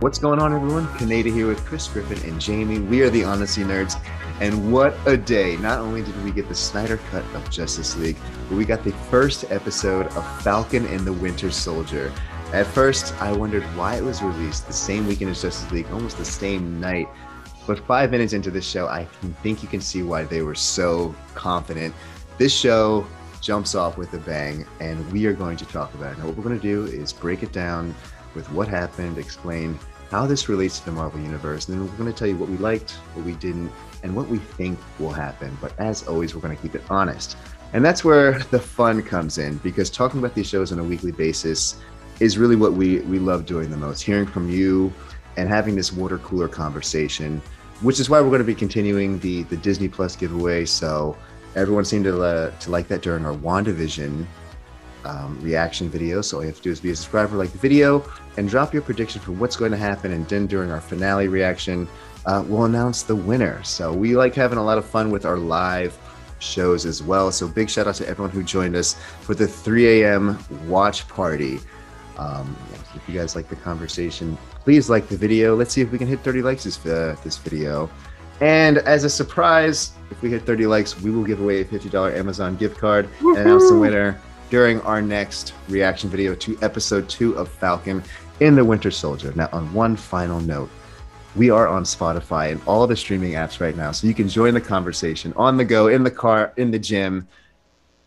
What's going on, everyone? Kaneda here with Chris Griffin and Jamie. We are the Honesty Nerds, and what a day! Not only did we get the Snyder cut of Justice League, but we got the first episode of Falcon and the Winter Soldier. At first, I wondered why it was released the same weekend as Justice League, almost the same night. But five minutes into this show, I think you can see why they were so confident. This show jumps off with a bang, and we are going to talk about it. Now, what we're going to do is break it down with what happened, explain how this relates to the Marvel Universe, and then we're going to tell you what we liked, what we didn't, and what we think will happen. But as always, we're going to keep it honest. And that's where the fun comes in because talking about these shows on a weekly basis is really what we, we love doing the most hearing from you and having this water cooler conversation, which is why we're going to be continuing the, the Disney Plus giveaway. So everyone seemed to, uh, to like that during our WandaVision um, reaction video. So all you have to do is be a subscriber, like the video, and drop your prediction for what's going to happen. And then during our finale reaction, uh, we'll announce the winner. So we like having a lot of fun with our live shows as well. So big shout out to everyone who joined us for the 3 a.m. watch party. Um, if you guys like the conversation, please like the video. Let's see if we can hit 30 likes this, uh, this video. And as a surprise, if we hit 30 likes, we will give away a $50 Amazon gift card and announce the winner during our next reaction video to episode two of Falcon in the Winter Soldier. Now, on one final note, we are on Spotify and all the streaming apps right now, so you can join the conversation on the go, in the car, in the gym.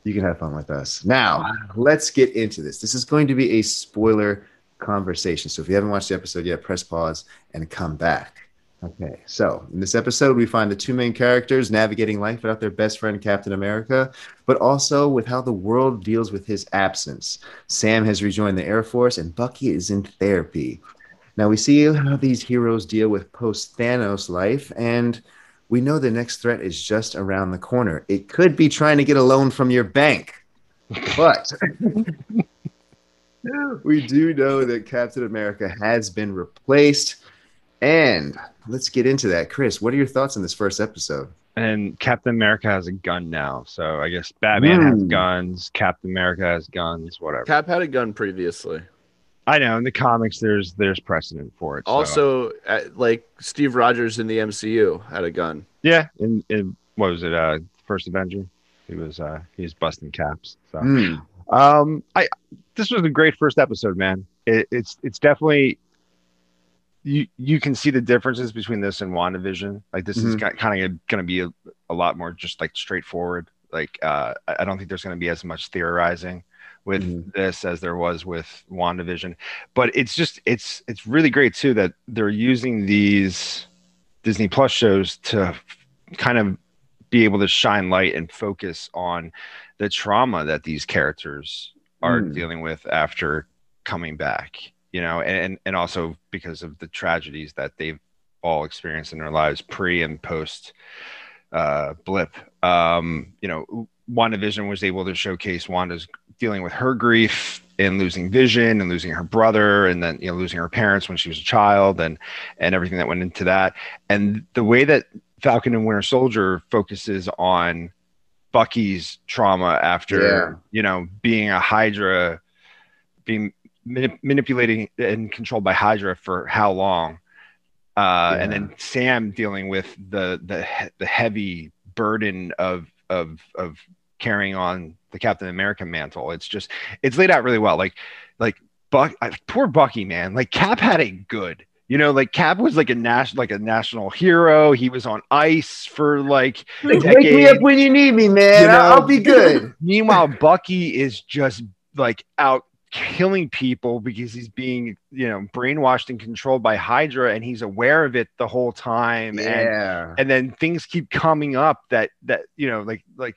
You can have fun with us. Now, let's get into this. This is going to be a spoiler conversation. So if you haven't watched the episode yet, press pause and come back. Okay, so in this episode, we find the two main characters navigating life without their best friend, Captain America, but also with how the world deals with his absence. Sam has rejoined the Air Force, and Bucky is in therapy. Now, we see how these heroes deal with post Thanos life, and we know the next threat is just around the corner. It could be trying to get a loan from your bank, but. we do know that Captain America has been replaced. And let's get into that. Chris, what are your thoughts on this first episode? And Captain America has a gun now. So I guess Batman has Hmm. guns, Captain America has guns, whatever. Cap had a gun previously. I know in the comics there's there's precedent for it. so- Also, uh, like Steve Rogers in the MCU had a gun. yeah, in, in what was it, uh first Avenger? He was uh he was busting caps. So Hmm. Um, I this was a great first episode, man. It, it's it's definitely you you can see the differences between this and WandaVision. Like this is Mhm. kind of going to be a, a lot more just like straightforward. Like uh, I don't think there's going to be as much theorizing with Mhm. this as there was with WandaVision. But it's just it's it's really great too that they're using these Disney Plus shows to kind of be able to shine light and focus on the trauma that these characters are Mm. dealing with after coming back you know and and also because of the tragedies that they've all experienced in their lives pre and post uh blip um you know WandaVision was able to showcase Wanda's dealing with her grief and losing vision and losing her brother and then you know losing her parents when she was a child and and everything that went into that and the way that Falcon and Winter Soldier focuses on Bucky's trauma after Yeah. you know being a Hydra, being manip- manipulating and controlled by Hydra for how long, uh, and then Sam dealing with the the the heavy burden of of of carrying on the Captain America mantle. It's just it's laid out really well. Like like Buck, I, poor Bucky, man. Like Cap had it good. You know, like Cap was like a national, like a national hero. He was on ice for like Wake me up when you need me, man. You know? I'll be good. Meanwhile, Bucky is just like out killing people because he's being, you know, brainwashed and controlled by Hydra, and he's aware of it the whole time. And Yeah. and then things keep coming up that that you know, like like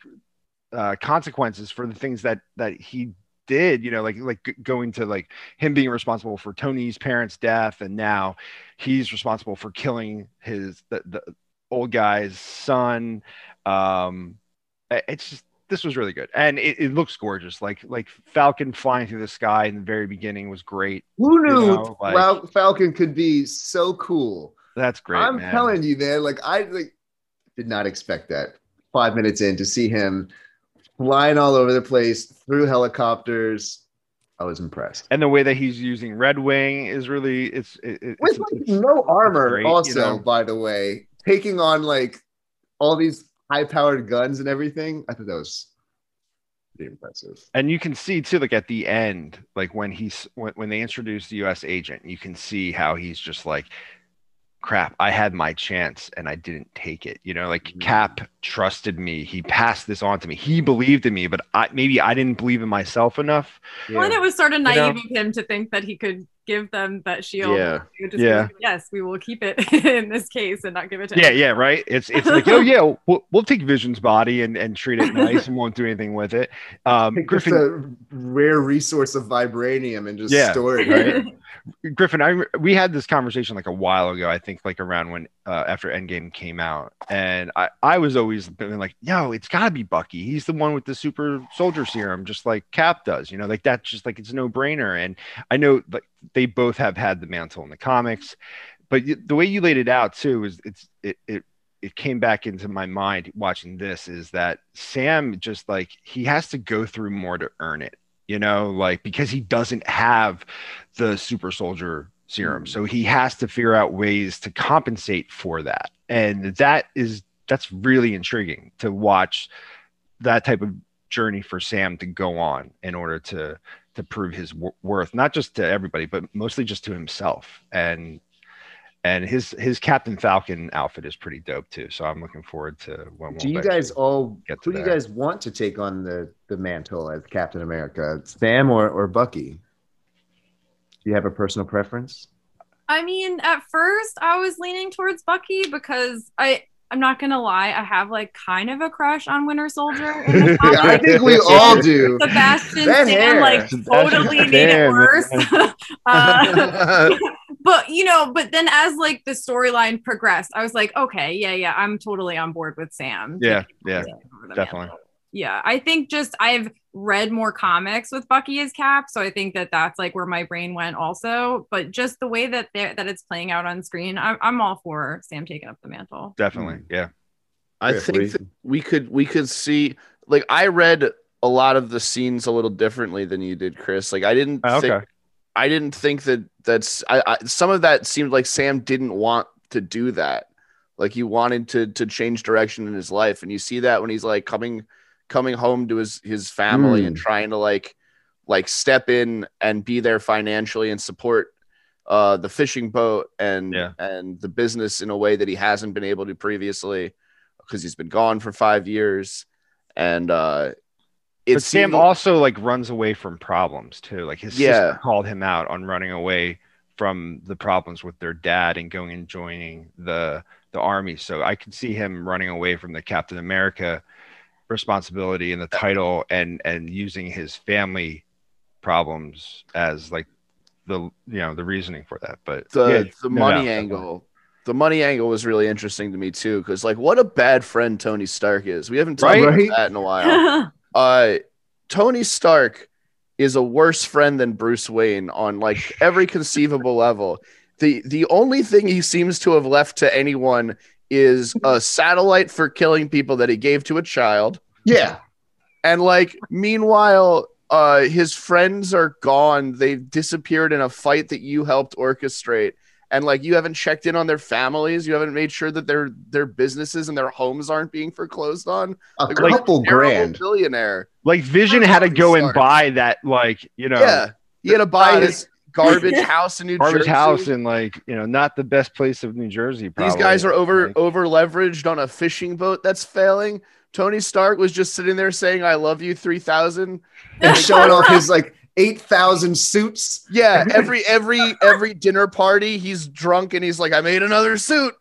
uh, consequences for the things that that he did. You know, like like going to like him being responsible for Tony's parents' death, and now he's responsible for killing his the, the old guy's son. Um, it's just this was really good, and it, it looks gorgeous. Like like Falcon flying through the sky in the very beginning was great. Who knew know, like- Fal- Falcon could be so cool? That's great. I'm man. telling you, man. Like I like did not expect that. Five minutes in to see him flying all over the place through helicopters, I was impressed. and the way that he's using Red Wing is really it's it, it- With like, it's- no armor, great, you also, know? by the way, taking on like all these high powered guns and everything. I thought that was pretty impressive. and you can see too like at the end like when he's when, when they introduce the us agent you can see how he's just like crap i had my chance and i didn't take it you know like Mhm. cap trusted me he passed this on to me he believed in me but i maybe i didn't believe in myself enough Well, and it was sort of know? naive of him to think that he could give them that shield. Yeah. Just Yeah. be like, yes, we will keep it in this case and not give it to yeah him. yeah right it's it's like oh yeah we'll, we'll take vision's body and and treat it nice and won't do anything with it um Take griffin just a rare resource of vibranium and just Yeah, store it. Right? Griffin, I we had this conversation like a while ago. I think like around when uh, after Endgame came out, and I I was always been like, yo, it's got to be Bucky. He's the one with the super soldier serum, just like Cap does. You know, like that's just like it's no brainer. And I know like they both have had the mantle in the comics, but the way you laid it out too is it's it it it came back into my mind watching this is that Sam just like he has to go through more to earn it. You know, like because he doesn't have the super soldier serum. Mm. So he has to figure out ways to compensate for that. And that is that's really intriguing to watch that type of journey for Sam to go on in order to to prove his wor- worth not just to everybody but mostly just to himself. And and his his Captain Falcon outfit is pretty dope too. So I'm looking forward to when Do we'll you guys all get to who do you guys want to take on the the mantle as Captain America? Sam or, or Bucky? Do you have a personal preference? I mean, at first I was leaning towards Bucky because I I'm not gonna lie, I have like kind of a crush on Winter Soldier. I think we all do. Sebastian That Stan hair. like Sebastian totally made it worse. uh, but you know, but then as like the storyline progressed, I was like, okay, yeah, yeah, I'm totally on board with Sam. Yeah, yeah, definitely. mantle. Yeah, I think just I've read more comics with Bucky as Cap, so I think that that's like where my brain went also. But just the way that they that it's playing out on screen, I'm, I'm all for Sam taking up the mantle. Definitely. Mm. Yeah. I Griff, what do think that we could we could see like I read a lot of the scenes a little differently than you did, Chris. Like I didn't Oh, think okay. I didn't think that that's I, I some of that seemed like Sam didn't want to do that. Like he wanted to to change direction in his life, and you see that when he's like coming coming home to his his family and trying to like like step in and be there financially and support uh the fishing boat and Yeah. and the business in a way that he hasn't been able to previously because he's been gone for five years and uh it but Sam seemed- also like runs away from problems too. Like his Yeah. sister called him out on running away from the problems with their dad and going and joining the the army. So I could see him running away from the Captain America responsibility and the title and and using his family problems as like the you know the reasoning for that. But the yeah, the no money doubt, angle the money angle was really interesting to me too because like what a bad friend tony stark is we haven't talked Right? about that in a while uh tony stark is a worse friend than bruce wayne on like every conceivable level the the only thing he seems to have left to anyone is a satellite for killing people that he gave to a child Yeah. and like, meanwhile, uh, his friends are gone. They've disappeared in a fight that you helped orchestrate. And like, you haven't checked in on their families. You haven't made sure that their their businesses and their homes aren't being foreclosed on. A Like, couple Terrible grand. billionaire. like Vision had to Tony go and buy that like you know yeah, he had to buy God, his garbage house in New garbage Jersey. house in like you know not the best place of New Jersey. Probably. These guys are over Like, over leveraged on a fishing boat that's failing. Tony Stark was just sitting there saying, "I love you, three thousand. And showing off his like 8,000 suits. Yeah, every every every dinner party, he's drunk and he's like, "I made another suit,"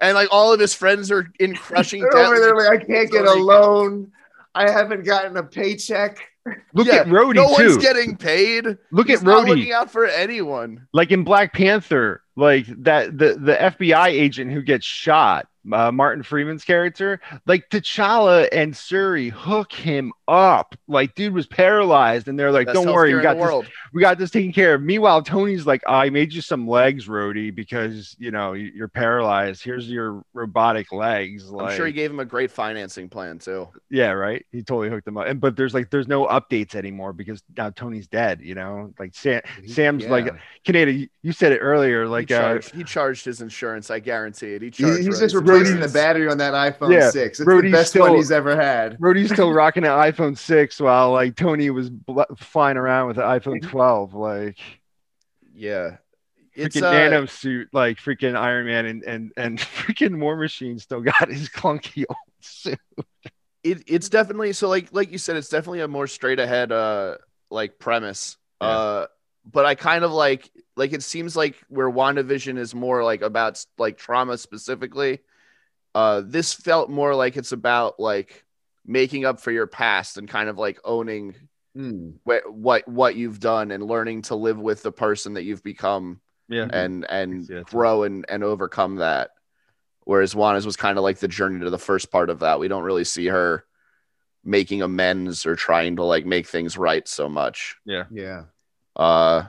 and like all of his friends are in crushing They're debt. over there like, I can't get a loan. I haven't gotten a paycheck. Look Yeah, at Rhodey no too. one's getting paid. Look He's at not Rhodey. looking out for anyone. like in Black Panther, like that the the FBI agent who gets shot, uh, Martin Freeman's character, like T'Challa and Shuri hook him up. Like, dude was paralyzed, and they're like, Best "Don't worry, we got this world. we got this taken care of. Meanwhile, Tony's like, I made you some legs, Rhodey, because you know you- you're paralyzed. Here's your robotic legs. Like, I'm sure he gave him a great financing plan too. yeah, right. He totally hooked them up. And but there's like there's no updates anymore because now Tony's dead. You know, like Sam, Sam's like Kaneda. You, you said it earlier. Like, he, uh, charged, he charged his insurance. I guarantee it. He He- charged. he's just Replacing the battery on that iPhone Yeah, 6. It's Rhodey's the best one still- he's ever had. Rhodey's still rocking an iPhone six while like Tony was bl- flying around with an iPhone twelve. Like Yeah, it's freaking uh, nano suit, like freaking Iron Man and and and freaking War Machine still got his clunky old suit. it, it's definitely so like like you said it's definitely a more straight ahead uh like premise Yeah. uh but i kind of like like it seems like where wandavision is more like about like trauma specifically uh this felt more like it's about like making up for your past and kind of like owning Hmm. what what what you've done and learning to live with the person that you've become Yeah, and and see that too. grow and and overcome that. Whereas Wanda's was kind of like the journey to the first part of that. We don't really see her making amends or trying to like make things right so much. Yeah. Yeah uh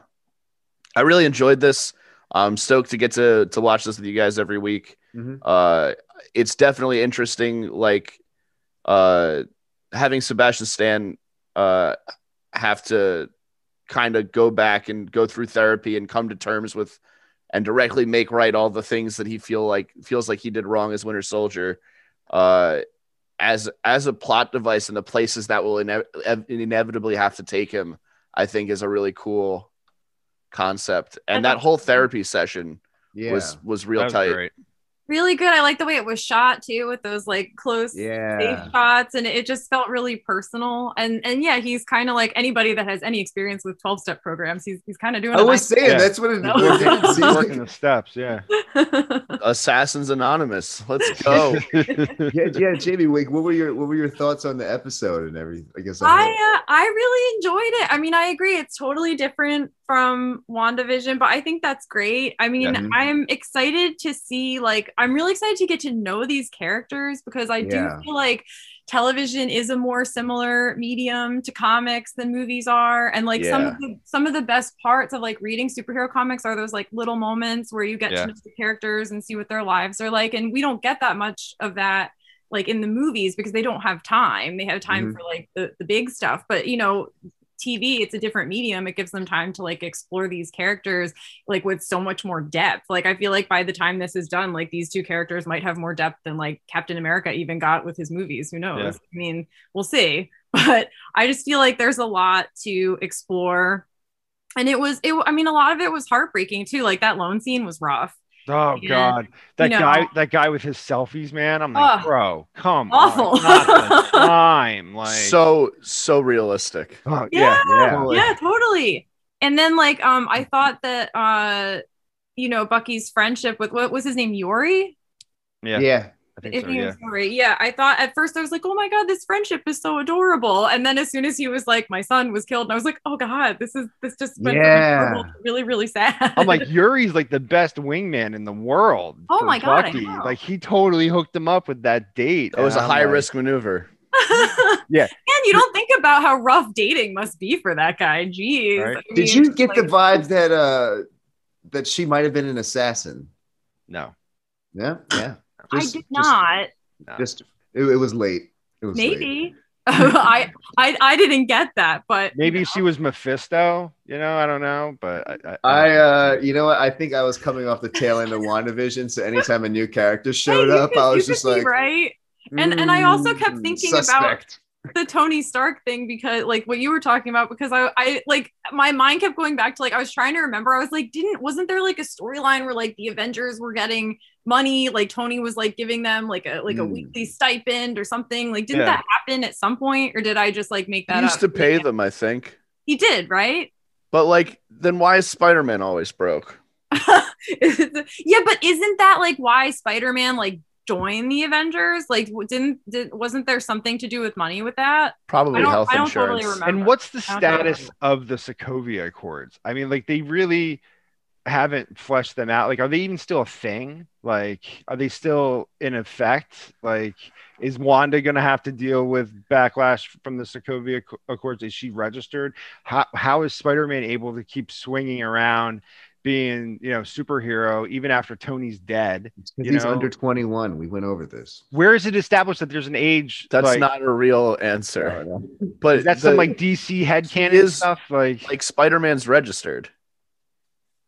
I really enjoyed this. I'm stoked to get to to watch this with you guys every week. Mhm. Uh it's definitely interesting like uh having Sebastian Stan uh have to kind of go back and go through therapy and come to terms with and directly make right all the things that he feel like feels like he did wrong as Winter Soldier uh as as a plot device and the places that will ine- inevitably have to take him I think is a really cool concept and that whole therapy session Yeah. was was real That was tight great. Really good. I like the way it was shot too, with those like close yeah. safe shots, and it just felt really personal. And and yeah, he's kind of like anybody that has any experience with twelve step programs. He's he's kind of doing. I a was nice- saying Yeah. that's what it, No. what it seems Working the steps, yeah. Assassins Anonymous let's go Yeah, yeah, Jamie, like, what were your what were your thoughts on the episode and everything? I guess I uh, I really enjoyed it. I mean, I agree. It's totally different from WandaVision, but I think that's great. I mean, Mhm. I'm excited to see like I'm really excited to get to know these characters because I Yeah. do feel like television is a more similar medium to comics than movies are. And like some of the some of the best parts of like reading superhero comics are those like little moments where you get Yeah. to know the characters and see what their lives are like. And we don't get that much of that like in the movies because they don't have time. They have time Mhm. for like the, the big stuff. But you know tv it's a different medium. It gives them time to like explore these characters like with so much more depth. Like i feel like by the time this is done like these two characters might have more depth than like captain america even got with his movies. Who knows? Yeah. i mean we'll see. But i just feel like there's a lot to explore. And it was it i mean a lot of it was heartbreaking too. Like that loan scene was rough Oh Yeah. God, that You know. guy, that guy with his selfies, man. I'm like, Ugh. bro, come Awful. on, not the time. Like, so so realistic oh, yeah, Yeah. yeah, Totally. yeah totally and then like um i thought that uh you know bucky's friendship with what was his name yuri yeah, yeah. I think so. Yeah, was yeah i thought at first i was like oh my god this friendship is so adorable and then as soon as he was like my son was killed and i was like oh god this is this just went Yeah. adorable really really sad I'm like, Yuri's like the best wingman in the world. Oh my God, Bucky. know. Like he totally hooked him up with that date. It was a high like, risk maneuver Yeah. and you don't think about how rough dating must be for that guy jeez Right. I Did you get the like- vibes that uh that she might have been an assassin? No, Yeah, yeah. I did just- not no. Just it, it was late. It was late. maybe I, I i didn't get that but maybe you she was Mephisto. You know, I don't know, but I, I, I uh you know what I think I was coming off the tail end of WandaVision, so anytime a new character showed Hey, up, could- I was just like right And- and I also kept "Mm, thinking about- the Tony Stark thing because like what you were talking about because I I like my mind kept going back to like I was trying to remember I was like didn't wasn't there like a storyline where like the Avengers were getting money like Tony was like giving them like a like a Hmm. weekly stipend or something like didn't Yeah. that happen at some point or did I just like make he that used up? to pay them i think He did right but like then why is spider-man always broke yeah but isn't that like why Spider-Man like joined the Avengers like didn't did, wasn't there something to do with money with that probably I don't- health I don't insurance totally remember. and what's the I don't know. status of the Sokovia Accords? I mean, like they really haven't fleshed them out. Like, are they even still a thing? Like, are they still in effect? Like, is Wanda going to have to deal with backlash from the Sokovia Accords? Is she registered? How, how is Spider Man able to keep swinging around? being you know superhero even after Tony's dead. You he's know? under 21. We went over this. Where is it established that there's an age? That's like, not a real answer. Oh, but that's the- some like DC headcanon is, stuff. Like, like Spider-Man's registered.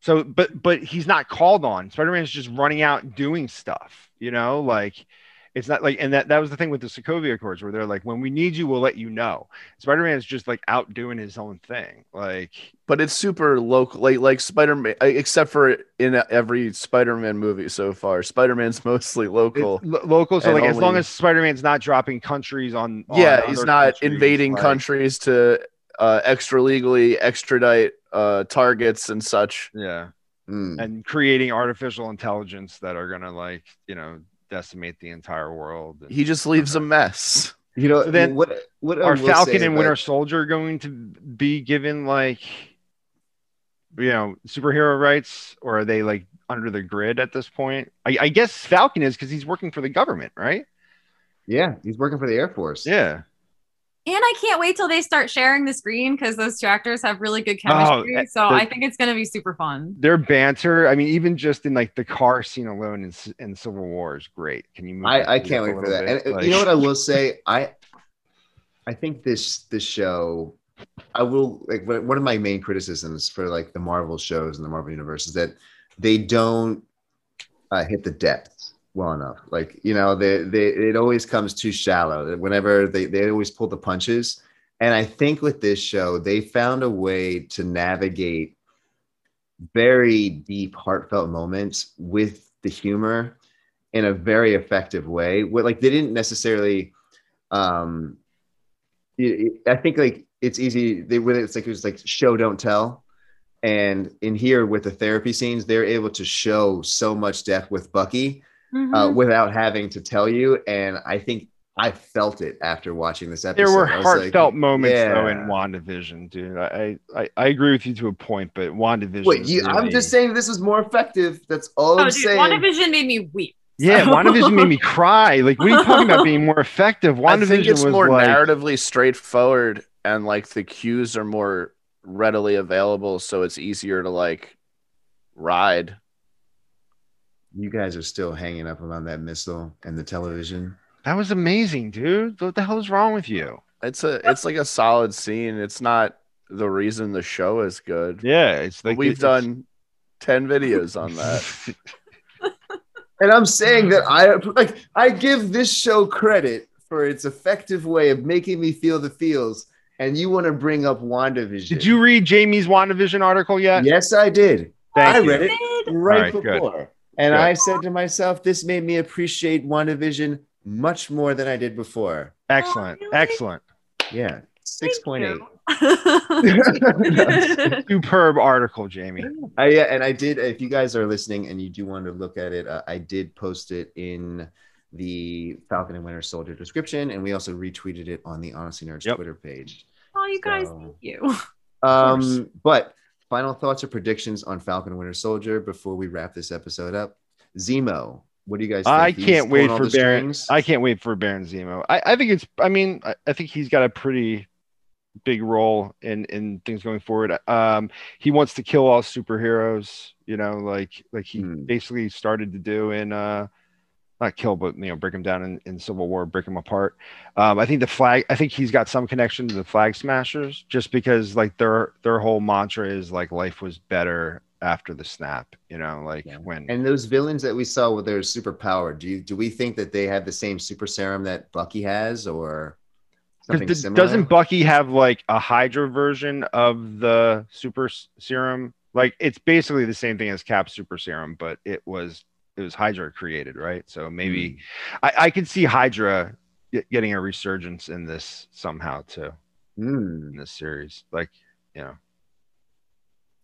So, but but he's not called on. Spider Man's just running out and doing stuff. You know, like it's not like and that that was the thing with the Sokovia Accords where they're like, when we need you, we'll let you know. Spider Man's just like out doing his own thing. Like But it's super local, like like Spider-Man, except for in every Spider-Man movie so far. Spider-Man's mostly local. Lo- local. So like as long as Spider Man's not dropping countries on, on yeah, he's not invading like- countries to uh, extra legally extradite uh, targets and such. Yeah. Mm. and creating artificial intelligence that are gonna like you know decimate the entire world. And He just leaves a mess. You know, So then what, what I are will Falcon say and Winter about- Soldier going to be given like you know superhero rights, or are they like under the grid at this point? I, I guess Falcon is because he's working for the government, right? Yeah, he's working for the Air Force. Yeah. And I can't wait till they start sharing the screen because those two actors have really good chemistry. eh, so I think it's gonna be super fun. Their banter, I mean, even just in like the car scene alone in, in Civil War is great. Can you? Move I, I can't wait for that. bit? And uh, Like- you know what I will say? I I think this this show I will like one one of my main criticisms for like the Marvel shows and the Marvel universe is that they don't uh, hit the depths well enough. Like you know, they they it always comes too shallow. Whenever they they always pull the punches. And I think with this show, they found a way to navigate very deep, heartfelt moments with the humor in a very effective way. Where like they didn't necessarily, um, it- it- I think like it's easy. They when it's like it was like show don't tell, and in here with the therapy scenes, they're able to show so much depth with Bucky uh, Mhm. without having to tell you. And I think I felt it after watching this episode. there were I was like, heartfelt moments though in. WandaVision, dude. I, I I agree with you to a point, but WandaVision. Wait, you, I'm just saying this was more effective. That's all Oh, I'm dude, saying. WandaVision made me weep. Yeah, WandaVision made me cry. Like, what are you talking about being more effective? I WandaVision think it's was more like, narratively straightforward, and like the cues are more readily available, so it's easier to like ride. You guys are still hanging up on that missile and the television. that was amazing, dude. What the hell is wrong with you? It's a it's like a solid scene. It's not the reason the show is good. Yeah, it's like We've it's- done ten videos on that. And I'm saying that I like I give this show credit for its effective way of making me feel the feels. And you want to bring up WandaVision. Did you read Jamie's WandaVision article yet? Yes, I did. Thank I you. read it Did- right, before. good. Before. And Good. I said to myself, this made me appreciate WandaVision much more than I did before. Excellent, really? excellent. Yeah. 6.8. Superb article, Jamie. I, yeah, and I did. If you guys are listening and you do want to look at it, uh, I did post it in the Falcon and Winter Soldier description, and we also retweeted it on the Honestly Nerds Yep. Twitter page. oh, you guys, So- thank you. Um, but final thoughts or predictions on Falcon Winter Soldier before we wrap this episode up. Zemo, what do you guys? think? I He's can't wait for Baron. strings? I can't wait for Baron Zemo. I, I think it's. I mean, I, I think he's got a pretty big role in in things going forward. Um, he wants to kill all superheroes. You know, like like he Hmm. basically started to do in uh, not kill, but you know, break them down in, in Civil War, break them apart. Um, I think the flag. I think he's got some connection to the Flag Smashers, just because like their their whole mantra is like life was better after the snap. You know, like Yeah. when And those villains that we saw with their superpower, do you do we think that they have the same super serum that Bucky has, or something similar? doesn't Bucky have like a Hydra version of the super serum? Like it's basically the same thing as Cap's super serum, but it was it was Hydra created, right? So maybe I, I could see Hydra getting a resurgence in this somehow too Hmm. in this series. Like you know,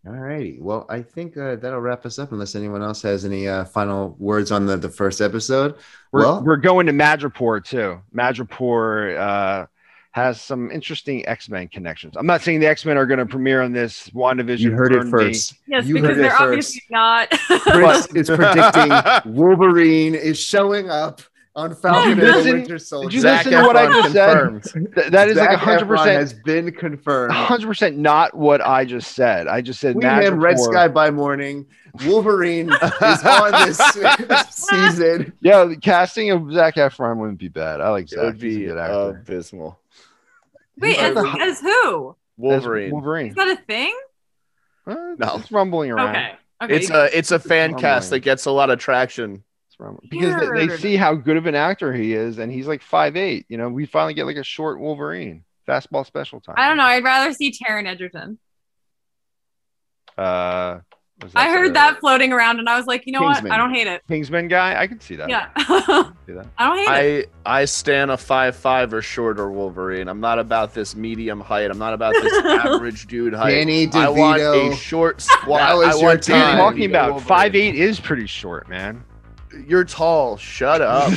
All righty. Well, I think uh, that'll wrap us up. Unless anyone else has any uh, final words on the, the first episode. we're well, we're going to Madripoor too. Madripoor, uh, has some interesting X Men connections. I'm not saying the X Men are going to premiere on this WandaVision. You heard it Burn Me. first. Yes, You because they're first. obviously not. Chris is predicting Wolverine is showing up on Falcon and Did you the listen- Winter Soldier. did you Zac listen to what I Efron just said? Th- that is like Zac 100 Efron percent has been confirmed. 100 percent not what I just said. I just said We had Red Sky by Morning. Wolverine is on this season. Yeah, the casting of Zac Efron wouldn't be bad. I like It Zac. would He's a be good actor. abysmal. Wait, as, as who? As Wolverine. Wolverine. Is that a thing? Uh, No. it's rumbling around. Okay. Okay. It's a it's a fan Rumbling. cast that gets a lot of traction. Because they, they see how good of an actor he is, and he's like five eight. You know, we finally get like a short Wolverine fastball special time. I don't know. I'd rather see Taron Egerton. Uh, was I heard the that floating around, and I was like, you know Kingsman. what? I don't hate it. Kingsman guy. I can see that. Yeah, See that. I don't hate it. I I stand a five five or shorter Wolverine. I'm not about this medium height. I'm not about this average dude height. Danny DeVito. I want a DeVito. short squat. That was I your want What are you time. talking about? Wolverine. Five eight is pretty short, man. You're tall. Shut up.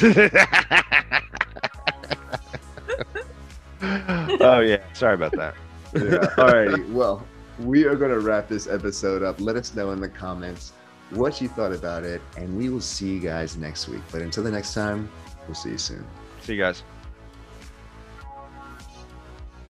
oh yeah. Sorry about that. Yeah. All righty. Well, we are going to wrap this episode up. Let us know in the comments what you thought about it, and we will see you guys next week. But until the next time, we'll see you soon. See you guys.